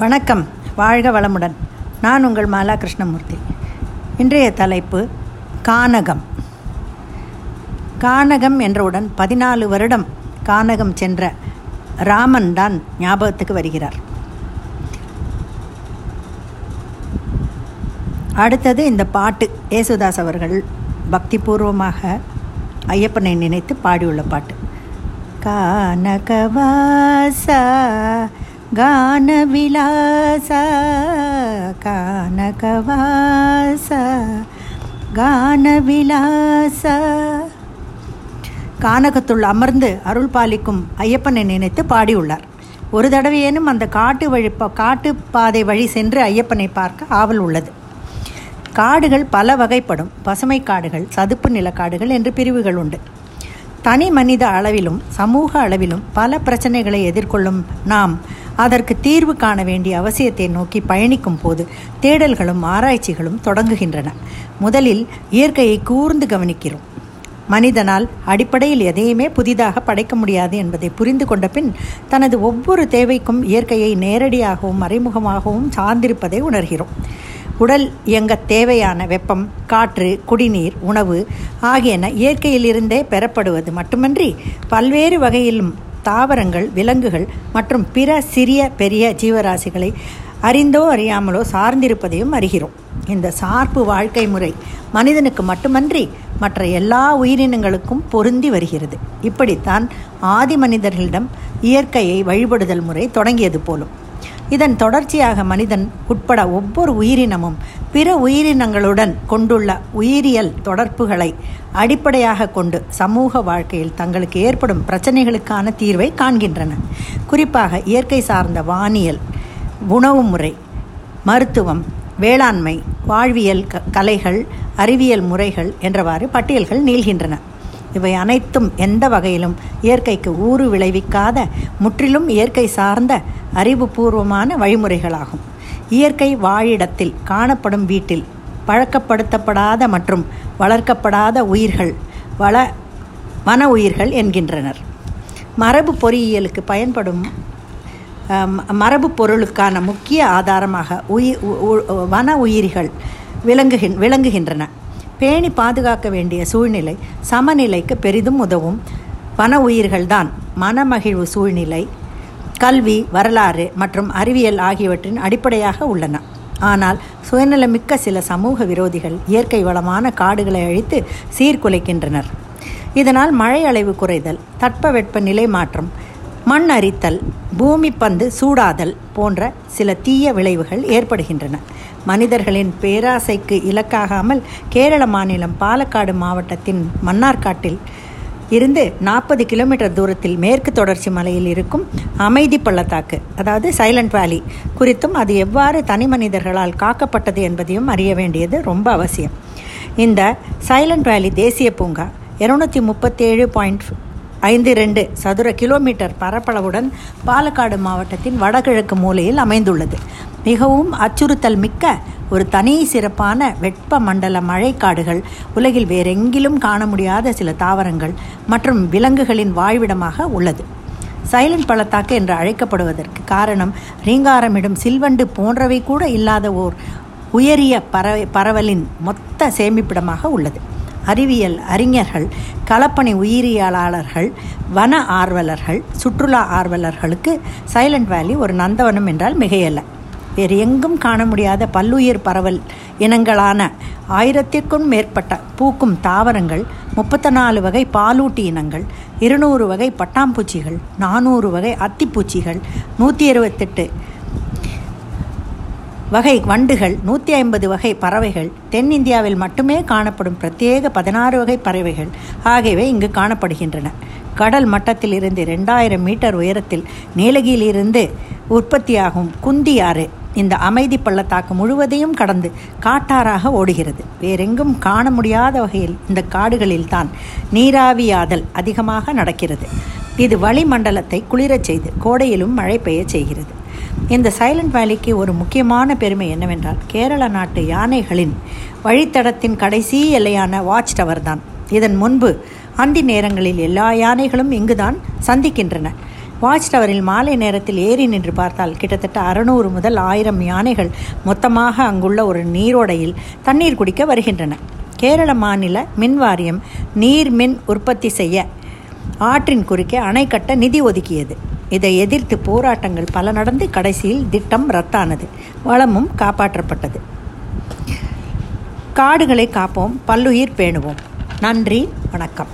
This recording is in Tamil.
வணக்கம். வாழ்க வளமுடன். நான் உங்கள் மாலா கிருஷ்ணமூர்த்தி இன்றைய தலைப்பு கானகம். கானகம் என்றவுடன் பதினாலு வருடம் கானகம் சென்ற ராமன் தான் ஞாபகத்துக்கு வருகிறார். அடுத்தது இந்த பாட்டு ஏசுதாஸ் அவர்கள் பக்திபூர்வமாக ஐயப்பனை நினைத்து பாடியுள்ள பாட்டு. கானகவாசா गानविलास कानकवास கானவிலாச கானகத்துள் அமர்ந்து அருள் பாலிக்கும் ஐயப்பனை நினைத்து பாடியுள்ளார் ஒரு தடவையேனும் அந்த காட்டு வழி காட்டு பாதை வழி சென்று ஐயப்பனை பார்க்க ஆவல் உள்ளது காடுகள் பல வகைப்படும் பசுமை காடுகள் சதுப்பு நிலக்காடுகள் என்று பிரிவுகள் உண்டு தனி மனித அளவிலும் சமூக அளவிலும் பல பிரச்சனைகளை எதிர்கொள்ளும் நாம் அதற்கு தீர்வு காண வேண்டிய அவசியத்தை நோக்கி பயணிக்கும் போது தேடல்களும் ஆராய்ச்சிகளும் தொடங்குகின்றன. முதலில் இயற்கையை கூர்ந்து கவனிக்கிறோம். மனிதனால் அடிப்படையில் எதையுமே புதிதாக படைக்க முடியாது என்பதை புரிந்து கொண்ட பின் தனது ஒவ்வொரு தேவைக்கும் இயற்கையை நேரடியாகவும் மறைமுகமாகவும் சார்ந்திருப்பதை உணர்கிறோம். உடல் இயங்க தேவையான வெப்பம் காற்று குடிநீர் உணவு ஆகியன இயற்கையிலிருந்தே பெறப்படுவது மட்டுமன்றி பல்வேறு வகையிலும் தாவரங்கள் விலங்குகள் மற்றும் பிற சிறிய பெரிய ஜீவராசிகளை அறிந்தோ அறியாமலோ சார்ந்திருப்பதையும் அறிகிறோம். இந்த சார்பு வாழ்க்கை முறை மனிதனுக்கு மட்டுமன்றி மற்ற எல்லா உயிரினங்களுக்கும் பொருந்தி வருகிறது. இப்படித்தான் ஆதி மனிதர்களிடம் இயற்கையை வழிபடுதல் முறை தொடங்கியது போலும். இதன் தொடர்ச்சியாக மனிதன் உட்பட ஒவ்வொரு உயிரினமும் பிற உயிரினங்களுடன் கொண்டுள்ள உயிரியல் தொடர்புகளை அடிப்படையாக கொண்டு சமூக வாழ்க்கையில் தங்களுக்கு ஏற்படும் பிரச்சனைகளுக்கான தீர்வை காண்கின்றன. குறிப்பாக இயற்கை சார்ந்த வானியல் உணவு முறை மருத்துவம் வேளாண்மை வாழ்வியல் க கலைகள் அறிவியல் முறைகள் என்றவாறு பட்டியல்கள் நீள்கின்றன. இவை அனைத்தும் எந்த வகையிலும் இயற்கைக்கு ஊறு விளைவிக்காத முற்றிலும் இயற்கை சார்ந்த அறிவுபூர்வமான வழிமுறைகளாகும். இயற்கை வாழிடத்தில் காணப்படும் வீட்டில் பழக்கப்படுத்தப்படாத மற்றும் வளர்க்கப்படாத உயிர்கள் வள வன உயிர்கள் என்கின்றனர். மரபு பொறியியலுக்கு பயன்படும் மரபு பொருளுக்கான முக்கிய ஆதாரமாக உயிர் வன உயிரிகள் விளங்குகின் விளங்குகின்றன. பேணி பாதுகாக்க வேண்டிய சூழ்நிலை சமநிலைக்கு பெரிதும் உதவும் வன உயிர்கள்தான். மனமகிழ்வு சூழ்நிலை கல்வி வரலாறு மற்றும் அறிவியல் ஆகியவற்றின் அடிப்படையாக உள்ளன. ஆனால் சுயநலமிக்க சில சமூக விரோதிகள் இயற்கை வளமான காடுகளை அழித்து சீர்குலைக்கின்றனர். இதனால் மழை அளவு குறைதல் தட்பவெட்ப நிலை மாற்றம் மண் அரித்தல் பூமி பந்து சூடாதல் போன்ற சில தீய விளைவுகள் ஏற்படுகின்றன. மனிதர்களின் பேராசைக்கு இலக்காகாமல் கேரள மாநிலம் பாலக்காடு மாவட்டத்தின் மன்னார்காட்டில் இருந்து நாற்பது கிலோமீட்டர் தூரத்தில் மேற்கு தொடர்ச்சி மலையில் இருக்கும் அமைதி பள்ளத்தாக்கு அதாவது சைலண்ட் வேலி குறித்தும் அது எவ்வாறு தனி மனிதர்களால் காக்கப்பட்டது என்பதையும் அறிய வேண்டியது ரொம்ப அவசியம். இந்த சைலண்ட் வேலி தேசிய பூங்கா இருநூற்றி முப்பத்தேழு பாயிண்ட் ஐந்து ரெண்டு சதுர கிலோமீட்டர் பரப்பளவுடன் பாலக்காடு மாவட்டத்தின் வடகிழக்கு மூலையில் அமைந்துள்ளது. மிகவும் அச்சுறுத்தல் மிக்க ஒரு தனி சிறப்பான வெப்ப மண்டல மழைக்காடுகள் உலகில் வேறெங்கிலும் காண முடியாத சில தாவரங்கள் மற்றும் விலங்குகளின் வாழ்விடமாக உள்ளது. சைலண்ட் பள்ளத்தாக்கு என்று அழைக்கப்படுவதற்கு காரணம் ரீங்காரமிடும் சில்வண்டு போன்றவை கூட இல்லாத ஓர் உயரிய பறவை பரவலின் மொத்த சேமிப்பிடமாக உள்ளது. அறிவியல் அறிஞர்கள் களப்பணி உயிரியலாளர்கள் வன ஆர்வலர்கள் சுற்றுலா ஆர்வலர்களுக்கு சைலண்ட் வேலி ஒரு நந்தவனம் என்றால் மிகையல்ல. வேறு எங்கும் காண முடியாத பல்லுயிர் பரவல் இனங்களான ஆயிரத்திற்கும் மேற்பட்ட பூக்கும் தாவரங்கள் முப்பத்தி நாலு வகை பாலூட்டி இனங்கள் இருநூறு வகை பட்டாம்பூச்சிகள் நானூறு வகை அத்திப்பூச்சிகள் நூற்றி இருபத்தெட்டு வகை வண்டுகள் நூற்றி ஐம்பது வகை பறவைகள் தென்னிந்தியாவில் மட்டுமே காணப்படும் பிரத்யேக பதினாறு வகை பறவைகள் ஆகியவை இங்கு காணப்படுகின்றன. கடல் மட்டத்தில் இருந்து ரெண்டாயிரம் மீட்டர் உயரத்தில் நீலகியிலிருந்து உற்பத்தியாகும் குந்தியாறு இந்த அமைதி பள்ளத்தாக்கு முழுவதையும் கடந்து காட்டாறாக ஓடுகிறது. வேறெங்கும் காண முடியாத வகையில் இந்த காடுகளில் தான் நீராவியாதல் அதிகமாக நடக்கிறது. இது வளிமண்டலத்தை குளிரச் செய்து கோடையிலும் மழை பெய்யச் செய்கிறது. இந்த சைலண்ட் வேலிக்கு ஒரு முக்கியமான பெருமை என்னவென்றால் கேரள நாட்டு யானைகளின் வழித்தடத்தின் கடைசி எல்லையான வாட்ச் டவர் தான். இதன் முன்பு அந்தி நேரங்களில் எல்லா யானைகளும் இங்குதான் சந்திக்கின்றன. வாட்ச் டவரில் மாலை நேரத்தில் ஏறி நின்று பார்த்தால் கிட்டத்தட்ட அறுநூறு முதல் ஆயிரம் யானைகள் மொத்தமாக அங்குள்ள ஒரு நீரோடையில் தண்ணீர் குடிக்க வருகின்றன. கேரள மாநில மின் வாரியம் நீர் மின் உற்பத்தி செய்ய ஆற்றின் குறுக்கே அணை கட்ட நிதி ஒதுக்கியது. இதை எதிர்த்து போராட்டங்கள் பல நடந்து கடைசியில் திட்டம் ரத்தானது. வளமும் காப்பாற்றப்பட்டது. காடுகளை காப்போம் பல்லுயிர் பேணுவோம். நன்றி வணக்கம்.